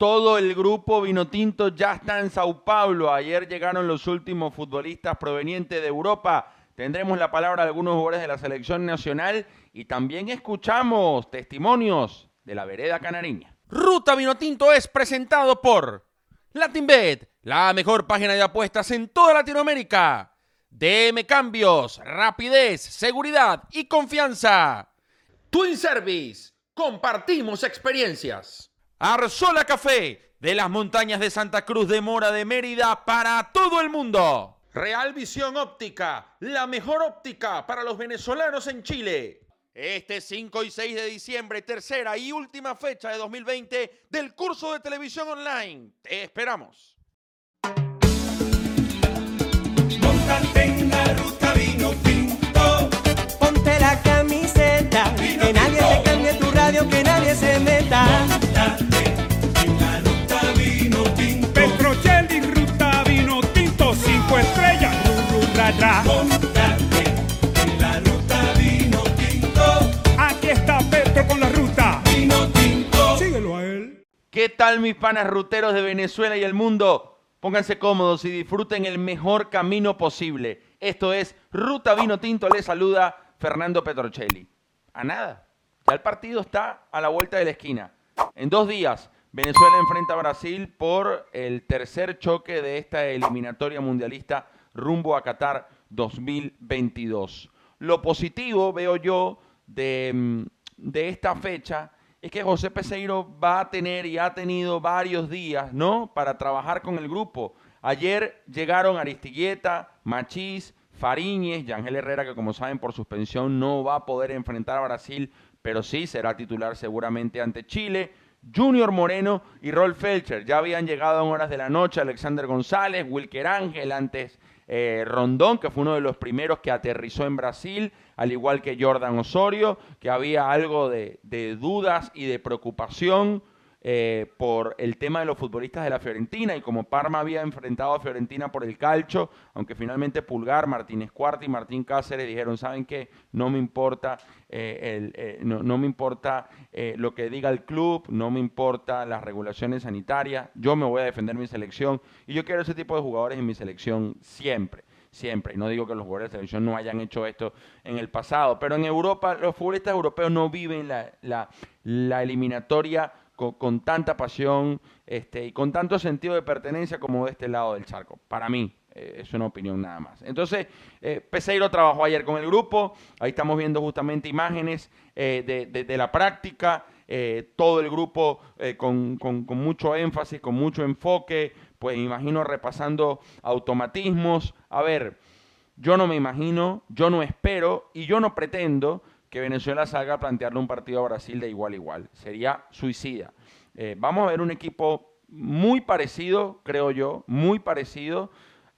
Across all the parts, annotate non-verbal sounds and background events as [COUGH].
Todo el grupo Vinotinto ya está en Sao Paulo. Ayer llegaron los últimos futbolistas provenientes de Europa. Tendremos la palabra de algunos jugadores de la selección nacional y también escuchamos testimonios de la vereda canariña. Ruta Vinotinto es presentado por LatinBet, la mejor página de apuestas en toda Latinoamérica. DM Cambios, rapidez, seguridad y confianza. Twin Service, compartimos experiencias. Arzola Café, de las montañas de Santa Cruz de Mora de Mérida para todo el mundo. Real Visión Óptica, la mejor óptica para los venezolanos en Chile. Este 5 y 6 de diciembre, tercera y última fecha de 2020 del curso de televisión online. Te esperamos. en la ruta vino tinto. Ponte la camiseta, que nadie te cambie tu radio, que nadie se meta. Petrocelli, ruta vino tinto, cinco estrellas, ru, ru, ra, ra. Montate en la ruta vino tinto. Aquí está Petro con la ruta. Vino tinto. Síguelo a él. ¿Qué tal mis panas ruteros de Venezuela y el mundo? Pónganse cómodos y disfruten el mejor camino posible. Esto es Ruta Vino Tinto. Les saluda Fernando Petrocelli. A nada. Ya el partido está a la vuelta de la esquina. En dos días, Venezuela enfrenta a Brasil por el tercer choque de esta eliminatoria mundialista rumbo a Qatar 2022. Lo positivo, veo yo, de, mm, de esta fecha es que José Peseiro va a tener y ha tenido varios días, ¿no? Para trabajar con el grupo. Ayer llegaron Aristigueta, Machís, Fariñez, Yangel Herrera, que como saben por suspensión no va a poder enfrentar a Brasil, pero sí será titular seguramente ante Chile. Junior Moreno y Rolf Felcher. Ya habían llegado en horas de la noche Alexander González, Wilker Ángel, antes eh, Rondón, que fue uno de los primeros que aterrizó en Brasil, al igual que Jordan Osorio, que había algo de dudas y de preocupación eh, por el tema de los futbolistas de la Fiorentina y como Parma había enfrentado a Fiorentina por el calcho, aunque finalmente Pulgar, Martínez Cuarta y Martín Cáceres dijeron, ¿saben qué? No me importa, eh, el, eh, no, me importa lo que diga el club, no me importa las regulaciones sanitarias, yo me voy a defender mi selección y yo quiero ese tipo de jugadores en mi selección siempre siempre. Y no digo que los jugadores de selección no hayan hecho esto en el pasado, pero en Europa los futbolistas europeos no viven la eliminatoria con, tanta pasión este, y con tanto sentido de pertenencia como de este lado del charco. Para mí, eh, es una opinión nada más. Entonces, eh, Peseiro trabajó ayer con el grupo, ahí estamos viendo justamente imágenes eh, de, la práctica, todo el grupo con, con, mucho énfasis, con mucho enfoque, pues imagino repasando automatismos. A ver, yo no me imagino, yo no espero y yo no pretendo que Venezuela salga a plantearle un partido a Brasil de igual a igual. Sería suicida. Eh, vamos a ver un equipo muy parecido, creo yo, muy parecido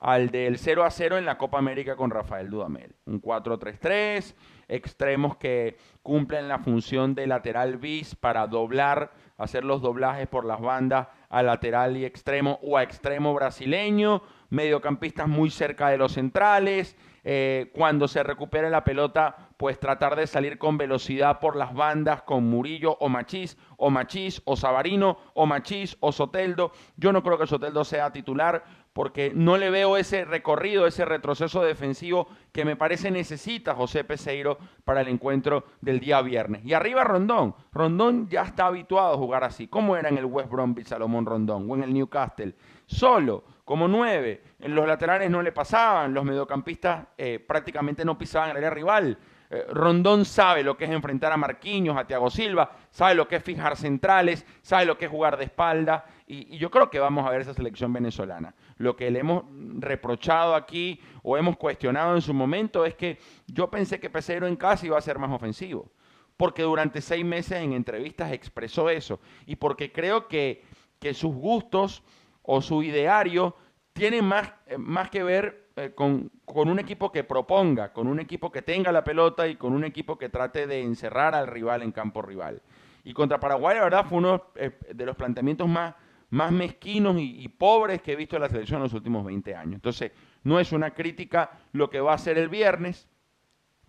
al del 0 a 0 en la Copa América con Rafael Dudamel. Un 4-3-3, extremos que cumplen la función de lateral bis para doblar, hacer los doblajes por las bandas a lateral y extremo o a extremo brasileño, mediocampistas muy cerca de los centrales, eh, cuando se recupere la pelota, pues tratar de salir con velocidad por las bandas con Murillo o Machís, o Machís, o Sabarino, o Machís, o Soteldo. Yo no creo que Soteldo sea titular porque no le veo ese recorrido, ese retroceso defensivo que me parece necesita José Peseiro para el encuentro del día viernes. Y arriba Rondón. Rondón ya está habituado a jugar así. ¿Cómo era en el West Bromwich Salomón Rondón o en el Newcastle? Solo como nueve. Los laterales no le pasaban, los mediocampistas eh, prácticamente no pisaban el área rival. Eh, Rondón sabe lo que es enfrentar a Marquinhos, a Thiago Silva, sabe lo que es fijar centrales, sabe lo que es jugar de espalda. Y, y, yo creo que vamos a ver esa selección venezolana. Lo que le hemos reprochado aquí o hemos cuestionado en su momento es que yo pensé que Pesero en casa iba a ser más ofensivo. Porque durante seis meses en entrevistas expresó eso. Y porque creo que, que sus gustos o su ideario tiene más, eh, más que ver eh, con, un equipo que proponga, con un equipo que tenga la pelota y con un equipo que trate de encerrar al rival en campo rival. Y contra Paraguay, la verdad, fue uno eh, de los planteamientos más, más mezquinos y, pobres que he visto en la selección en los últimos 20 años. Entonces, no es una crítica lo que va a hacer el viernes,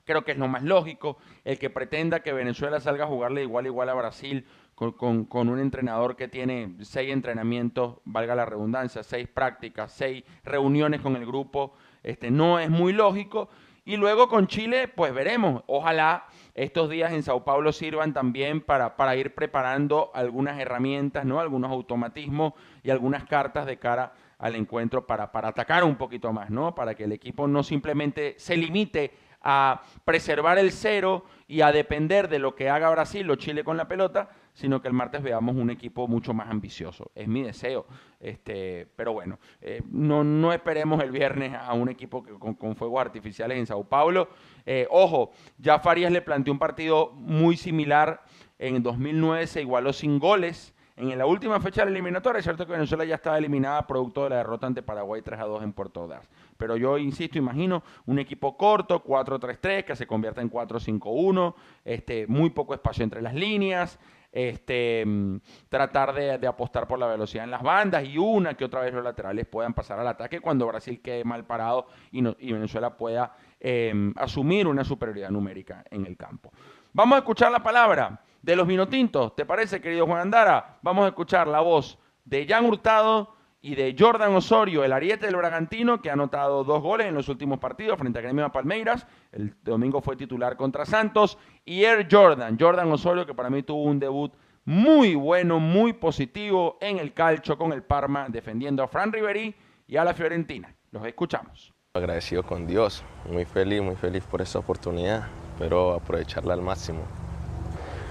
Creo que es lo más lógico. El que pretenda que Venezuela salga a jugarle igual igual a Brasil con, con- con un entrenador que tiene seis entrenamientos, valga la redundancia, seis prácticas, seis reuniones con el grupo, este, no es muy lógico. Y luego con Chile, pues veremos. Ojalá estos días en Sao Paulo sirvan también para, para ir preparando algunas herramientas, ¿no? algunos automatismos y algunas cartas de cara al encuentro para, para atacar un poquito más, ¿no? Para que el equipo no simplemente se limite a preservar el cero y a depender de lo que haga Brasil o Chile con la pelota, sino que el martes veamos un equipo mucho más ambicioso. Es mi deseo. Este, pero bueno, eh, no, no esperemos el viernes a un equipo con, con fuegos artificiales en Sao Paulo. Eh, ojo, ya Farias le planteó un partido muy similar. En 2009 se igualó sin goles. En la última fecha de la eliminatoria, es cierto que Venezuela ya estaba eliminada producto de la derrota ante Paraguay 3 a 2 en Puerto Ordaz. Pero yo insisto, imagino un equipo corto, 4-3-3, que se convierta en 4-5-1, este, muy poco espacio entre las líneas, este, mm, tratar de, de apostar por la velocidad en las bandas y una que otra vez los laterales puedan pasar al ataque cuando Brasil quede mal parado y, no- y Venezuela pueda eh, asumir una superioridad numérica en el campo. Vamos a escuchar la palabra de los vinotintos, ¿te parece, querido Juan Andara? Vamos a escuchar la voz de Jan Hurtado y de Jordan Osorio, el ariete del Bragantino, que ha anotado dos goles en los últimos partidos frente a Gremio de Palmeiras. El domingo fue titular contra Santos. Y Air Jordan, Jordan Osorio, que para mí tuvo un debut muy bueno, muy positivo en el calcho con el Parma, defendiendo a Fran Riveri y a la Fiorentina. Los escuchamos. Agradecido con Dios, muy feliz, muy feliz por esa oportunidad, pero aprovecharla al máximo.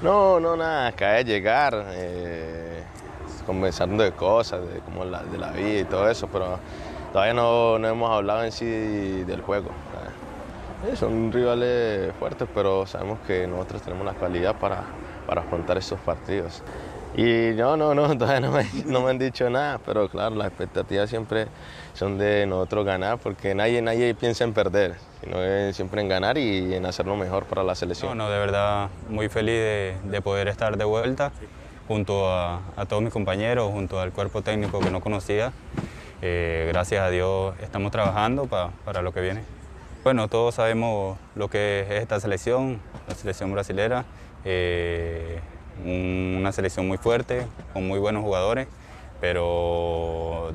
No, no, nada, acaba de llegar, eh, conversando de cosas, de, como la, de la vida y todo eso, pero todavía no, no hemos hablado en sí del juego. Eh, son rivales fuertes, pero sabemos que nosotros tenemos la calidad para, para afrontar esos partidos. Y no, no, no, [LAUGHS] todavía no me, no me han dicho nada, pero claro, las expectativas siempre son de nosotros ganar, porque nadie, nadie piensa en perder, sino siempre en ganar y en hacer lo mejor para la selección. No, no, de verdad muy feliz de, de poder estar de vuelta junto a, todos mis compañeros, junto al cuerpo técnico que no conocía. Eh, gracias a Dios estamos trabajando pa- para lo que viene. Bueno, todos sabemos lo que es esta selección, la selección brasilera, eh, un- una selección muy fuerte, con muy buenos jugadores, pero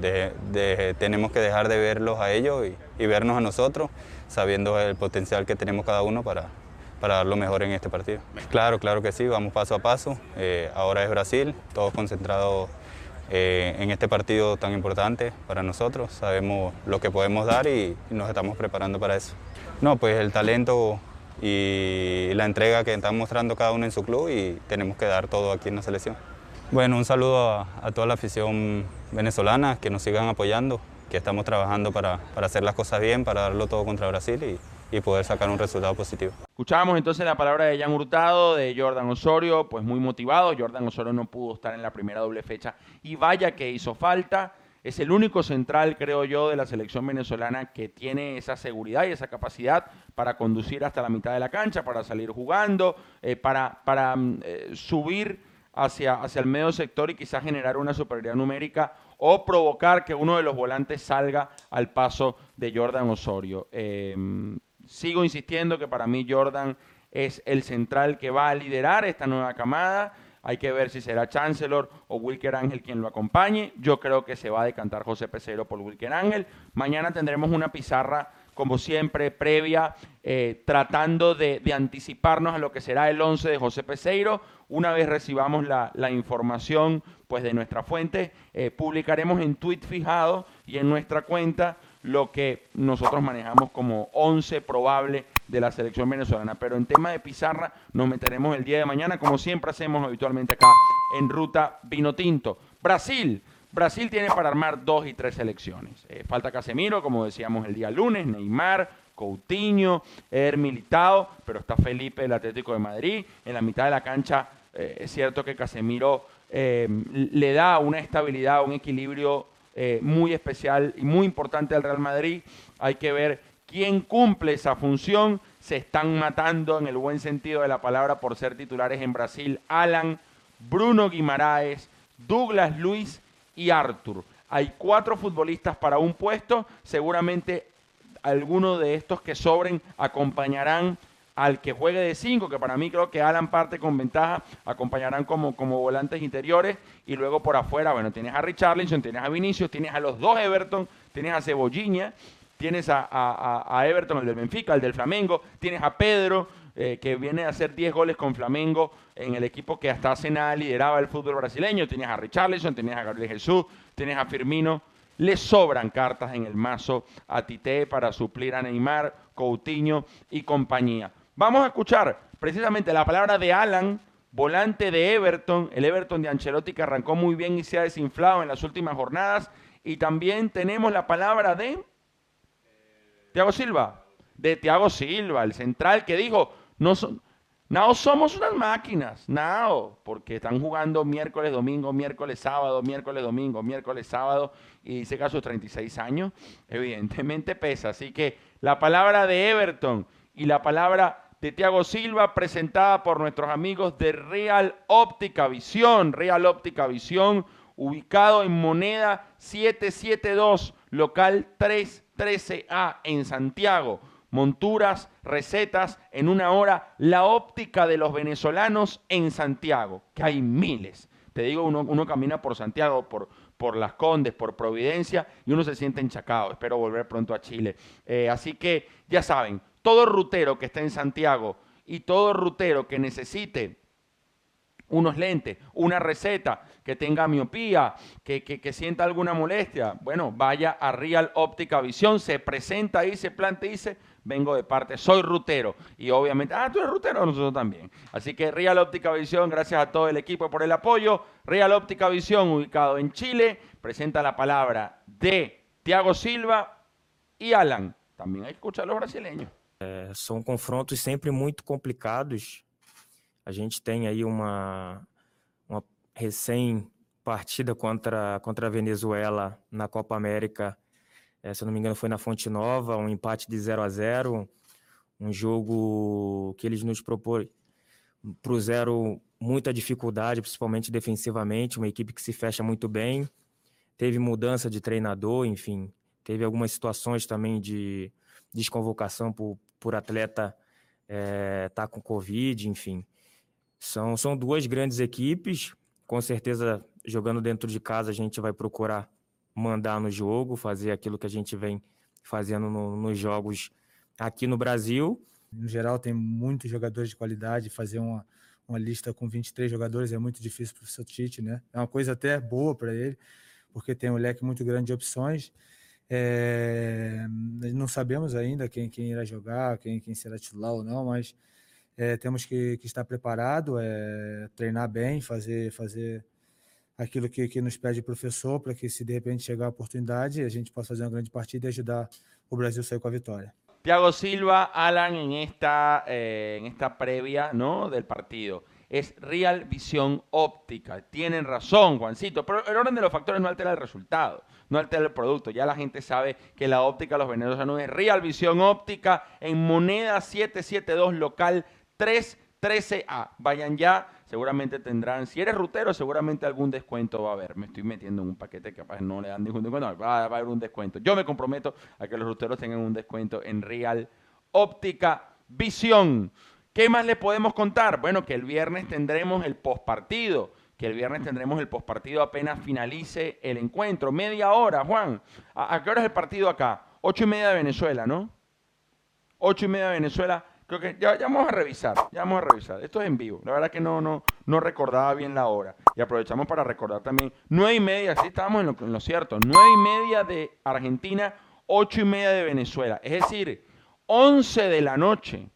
tenemos que dejar de verlos a ellos y, y vernos a nosotros, sabiendo el potencial que tenemos cada uno para, para dar lo mejor en este partido. Claro, claro que sí, vamos paso a paso. Eh, ahora es Brasil, todos concentrados eh, en este partido tan importante para nosotros. Sabemos lo que podemos dar y, nos estamos preparando para eso. No, pues el talento y la entrega que están mostrando cada uno en su club y tenemos que dar todo aquí en la selección. Bueno, un saludo a, a toda la afición venezolana, que nos sigan apoyando, que estamos trabajando para, para hacer las cosas bien, para darlo todo contra Brasil y, y poder sacar un resultado positivo. Escuchábamos entonces la palabra de Jan Hurtado, de Jordan Osorio, pues muy motivado. Jordan Osorio no pudo estar en la primera doble fecha y vaya que hizo falta. Es el único central, creo yo, de la selección venezolana que tiene esa seguridad y esa capacidad para conducir hasta la mitad de la cancha, para salir jugando, eh, para, para mm, eh, subir hacia, hacia el medio sector y quizás generar una superioridad numérica o provocar que uno de los volantes salga al paso de Jordan Osorio. Eh, sigo insistiendo que para mí Jordan es el central que va a liderar esta nueva camada. Hay que ver si será Chancellor o Wilker Ángel quien lo acompañe. Yo creo que se va a decantar José Pesero por Wilker Ángel. Mañana tendremos una pizarra, como siempre, previa, eh, tratando de, anticiparnos a lo que será el 11 de José Peseiro. Una vez recibamos la, la información pues, de nuestra fuente, eh, publicaremos en tweet fijado y en nuestra cuenta lo que nosotros manejamos como 11 probable de la selección venezolana. Pero en tema de pizarra nos meteremos el día de mañana, como siempre hacemos habitualmente acá en Ruta Vino Tinto. Brasil. Brasil tiene para armar dos y tres selecciones. Eh, falta Casemiro, como decíamos el día lunes, Neymar, Coutinho, Eder Militao, pero está Felipe del Atlético de Madrid. En la mitad de la cancha eh, es cierto que Casemiro eh, le da una estabilidad, un equilibrio eh, muy especial y muy importante al Real Madrid. Hay que ver quién cumple esa función. Se están matando en el buen sentido de la palabra por ser titulares en Brasil. Alan, Bruno Guimaraes, Douglas Luis y Arthur. Hay cuatro futbolistas para un puesto. Seguramente algunos de estos que sobren acompañarán al que juegue de 5, que para mí creo que Alan parte con ventaja, acompañarán como, como volantes interiores y luego por afuera, bueno, tienes a Richarlison, tienes a Vinicius, tienes a los dos Everton, tienes a Cebolliña, tienes a, Everton, el del Benfica, el del Flamengo, tienes a Pedro, eh, que viene a hacer 10 goles con Flamengo en el equipo que hasta hace nada lideraba el fútbol brasileño, tienes a Richarlison, tienes a Gabriel Jesús, tienes a Firmino, le sobran cartas en el mazo a Tite para suplir a Neymar, Coutinho y compañía. Vamos a escuchar precisamente la palabra de Alan, volante de Everton, el Everton de Ancelotti que arrancó muy bien y se ha desinflado en las últimas jornadas. Y también tenemos la palabra de Tiago Silva, de Tiago Silva, el central que dijo, no no somos unas máquinas, no, porque están jugando miércoles, domingo, miércoles, sábado, miércoles, domingo, miércoles, sábado, y dice que a sus 36 años, evidentemente pesa. Así que la palabra de Everton y la palabra de Tiago Silva presentada por nuestros amigos de Real Óptica Visión, Real Óptica Visión, ubicado en moneda 772, local 313A en Santiago. Monturas, recetas, en una hora, la óptica de los venezolanos en Santiago, que hay miles. Te digo, uno, camina por Santiago, por, por Las Condes, por Providencia, y uno se siente enchacado. Espero volver pronto a Chile. Eh, así que, ya saben, todo rutero que esté en Santiago y todo rutero que necesite unos lentes, una receta, que tenga miopía, que, que- que sienta alguna molestia, bueno, vaya a Real Óptica Visión, se presenta ahí, se plantea y dice, vengo de parte, soy rutero. Y obviamente, ah, tú eres rutero, nosotros también. Así que Real Óptica Visión, gracias a todo el equipo por el apoyo. Real Óptica Visión, ubicado en Chile, presenta la palabra de Tiago Silva y Alan. También hay que escuchar a los brasileños. É, são confrontos sempre muito complicados. A gente tem aí uma, uma recém-partida contra, contra a Venezuela na Copa América. É, se eu não me engano, foi na Fonte Nova, um empate de 0 a 0 Um jogo que eles nos o zero muita dificuldade, principalmente defensivamente. Uma equipe que se fecha muito bem. Teve mudança de treinador, enfim. Teve algumas situações também de desconvocação por, por atleta estar tá com Covid, enfim. São, são duas grandes equipes. Com certeza, jogando dentro de casa, a gente vai procurar mandar no jogo, fazer aquilo que a gente vem fazendo no- nos jogos aqui no Brasil. No geral, tem muitos jogadores de qualidade. Fazer uma, uma lista com 23 jogadores é muito difícil para o seu Tite, né? É uma coisa até boa para ele, porque tem um leque muito grande de opções. É, não sabemos ainda quem, quem irá jogar, quem, quem será titular ou não, mas é, temos que, que estar preparado, é, treinar bem, fazer, fazer aquilo que, que nos pede o professor, para que se de repente chegar a oportunidade, a gente possa fazer uma grande partida e ajudar o Brasil a sair com a vitória. Tiago Silva, Alan, en esta, eh, esta previa ¿no? partido. Es Real Visión Óptica. Tienen razón, Juancito, pero el orden de los factores no altera el resultado, no altera el producto. Ya la gente sabe que la óptica los venezolanos es Real Visión Óptica en moneda 772 local 313A. Vayan ya, seguramente tendrán, si eres rutero, seguramente algún descuento va a haber. Me estoy metiendo en un paquete que capaz no le dan ningún descuento, va a haber un descuento. Yo me comprometo a que los ruteros tengan un descuento en Real Óptica Visión. ¿Qué más le podemos contar? Bueno, que el viernes tendremos el postpartido. Que el viernes tendremos el postpartido apenas finalice el encuentro. Media hora, Juan. ¿A, qué hora es el partido acá? Ocho y media de Venezuela, ¿no? Ocho y media de Venezuela. Creo que ya, ya vamos a revisar, ya vamos a revisar. Esto es en vivo. La verdad que no, no, no recordaba bien la hora. Y aprovechamos para recordar también. Nueve y media, sí estábamos en lo, en lo cierto. Nueve y media de Argentina, ocho y media de Venezuela. Es decir, once de la noche.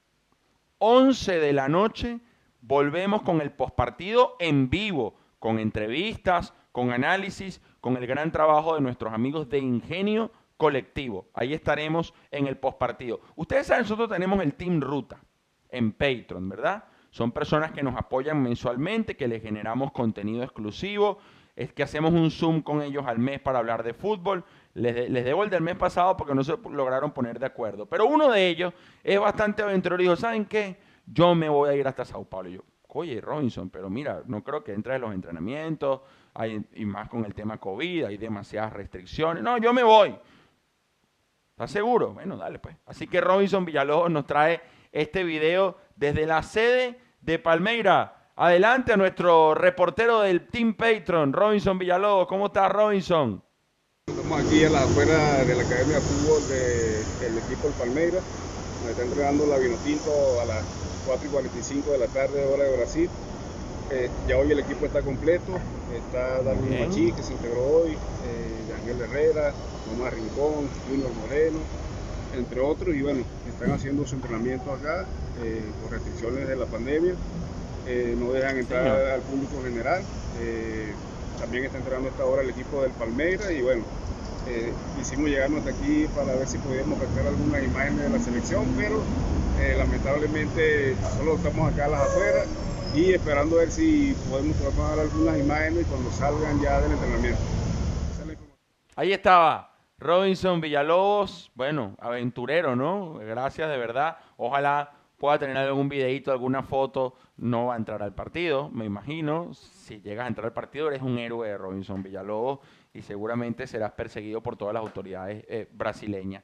11 de la noche volvemos con el postpartido en vivo, con entrevistas, con análisis, con el gran trabajo de nuestros amigos de Ingenio Colectivo. Ahí estaremos en el postpartido. Ustedes saben, nosotros tenemos el Team Ruta en Patreon, ¿verdad? Son personas que nos apoyan mensualmente, que les generamos contenido exclusivo, es que hacemos un Zoom con ellos al mes para hablar de fútbol. Les, les debo el del mes pasado porque no se lograron poner de acuerdo. Pero uno de ellos es bastante aventurero y dijo, ¿saben qué? Yo me voy a ir hasta Sao Paulo. Y yo, oye, Robinson, pero mira, no creo que entre en los entrenamientos, hay, y más con el tema COVID, hay demasiadas restricciones. No, yo me voy. ¿Estás seguro? Bueno, dale pues. Así que Robinson Villalobos nos trae este video desde la sede de Palmeira. Adelante a nuestro reportero del Team Patron, Robinson Villalobos. ¿Cómo estás, Robinson? Estamos aquí a la afuera de la Academia de Fútbol del equipo del Palmeira, donde está entregando la Vinotinto a las 4 y 45 de la tarde, hora de Brasil. Eh, ya hoy el equipo está completo, está Darwin. Machi, que se integró hoy, eh, Ángel Herrera, Tomás Rincón, Junior Moreno, entre otros, y bueno, están haciendo su entrenamiento acá eh, por restricciones de la pandemia. Eh, no dejan entrar Señor. al público general. Eh, también está entrando a esta hora el equipo del Palmeira y bueno, eh, quisimos llegarnos hasta aquí para ver si podíamos captar algunas imágenes de la selección, pero eh, lamentablemente solo estamos acá a las afueras y esperando ver si podemos tomar algunas imágenes cuando salgan ya del entrenamiento. Ahí estaba Robinson Villalobos, bueno, aventurero, ¿no? Gracias de verdad. Ojalá pueda tener algún videito, alguna foto. No va a entrar al partido, me imagino. Si llegas a entrar al partido, eres un héroe, Robinson Villalobos, y seguramente serás perseguido por todas las autoridades eh, brasileñas.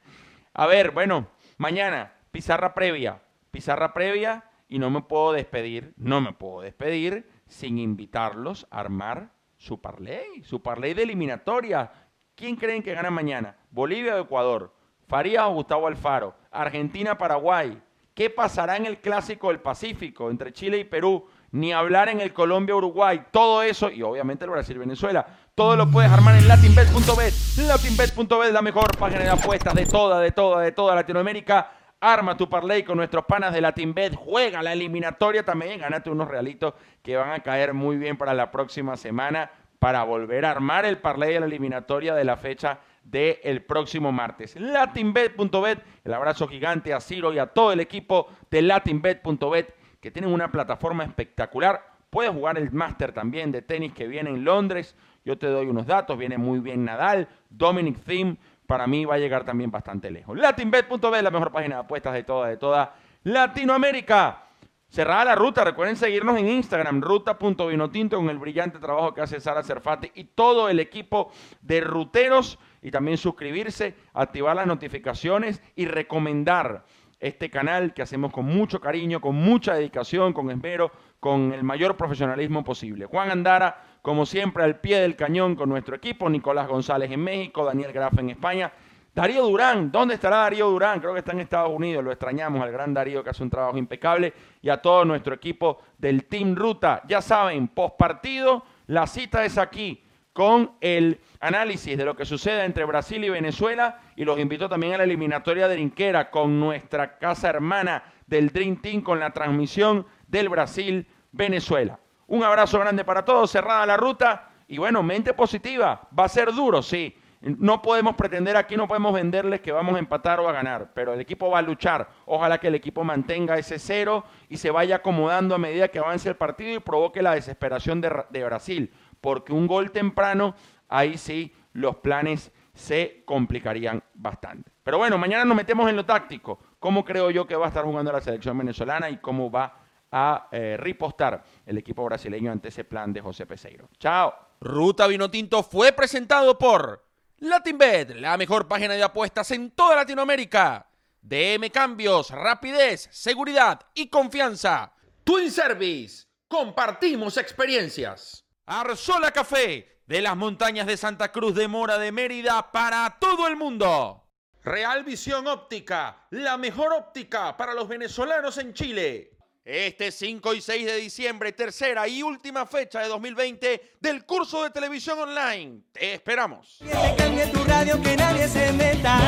A ver, bueno, mañana, pizarra previa. Pizarra previa, y no me puedo despedir, no me puedo despedir sin invitarlos a armar su parlay, su parlay de eliminatoria. ¿Quién creen que gana mañana? ¿Bolivia o Ecuador? ¿Farías o Gustavo Alfaro? ¿Argentina-Paraguay? ¿Qué pasará en el Clásico del Pacífico entre Chile y Perú? Ni hablar en el Colombia-Uruguay. Todo eso, y obviamente el Brasil-Venezuela. Todo lo puedes armar en latinbet.bet. Latinbet.bet, la mejor página de apuestas de toda, de toda, de toda Latinoamérica. Arma tu parlay con nuestros panas de Latinbet. Juega la eliminatoria también. Gánate unos realitos que van a caer muy bien para la próxima semana para volver a armar el parlay de la eliminatoria de la fecha del próximo martes. Latinbet.bet. El abrazo gigante a Ciro y a todo el equipo de Latinbet.bet que tienen una plataforma espectacular. Puedes jugar el máster también de tenis que viene en Londres. Yo te doy unos datos. Viene muy bien Nadal, Dominic Thiem. Para mí va a llegar también bastante lejos. Latinbet.bet, la mejor página de apuestas de toda, de toda Latinoamérica. Cerrada la ruta, recuerden seguirnos en Instagram, ruta.vinotinto, con el brillante trabajo que hace Sara Cerfati y todo el equipo de ruteros. Y también suscribirse, activar las notificaciones y recomendar este canal que hacemos con mucho cariño, con mucha dedicación, con esmero, con el mayor profesionalismo posible. Juan Andara, como siempre, al pie del cañón con nuestro equipo, Nicolás González en México, Daniel Graf en España. Darío Durán, ¿dónde estará Darío Durán? Creo que está en Estados Unidos, lo extrañamos al gran Darío que hace un trabajo impecable y a todo nuestro equipo del Team Ruta. Ya saben, post partido, la cita es aquí con el análisis de lo que sucede entre Brasil y Venezuela y los invito también a la eliminatoria de Rinquera con nuestra casa hermana del Dream Team con la transmisión del Brasil-Venezuela. Un abrazo grande para todos, cerrada la ruta y bueno, mente positiva, va a ser duro, sí. No podemos pretender aquí, no podemos venderles que vamos a empatar o a ganar, pero el equipo va a luchar. Ojalá que el equipo mantenga ese cero y se vaya acomodando a medida que avance el partido y provoque la desesperación de, de Brasil, porque un gol temprano, ahí sí los planes se complicarían bastante. Pero bueno, mañana nos metemos en lo táctico. ¿Cómo creo yo que va a estar jugando la selección venezolana y cómo va a eh, ripostar el equipo brasileño ante ese plan de José Peseiro? Chao. Ruta Vinotinto fue presentado por LatinBet, la mejor página de apuestas en toda Latinoamérica. DM Cambios, rapidez, seguridad y confianza. Twin Service, compartimos experiencias. Arzola Café, de las montañas de Santa Cruz de Mora de Mérida para todo el mundo. Real Visión Óptica, la mejor óptica para los venezolanos en Chile. Este 5 y 6 de diciembre, tercera y última fecha de 2020 del curso de televisión online. Te esperamos. Que te cambie tu radio, que nadie se meta.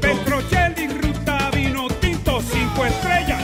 Petrocelli, ruta vino tinto, estrellas.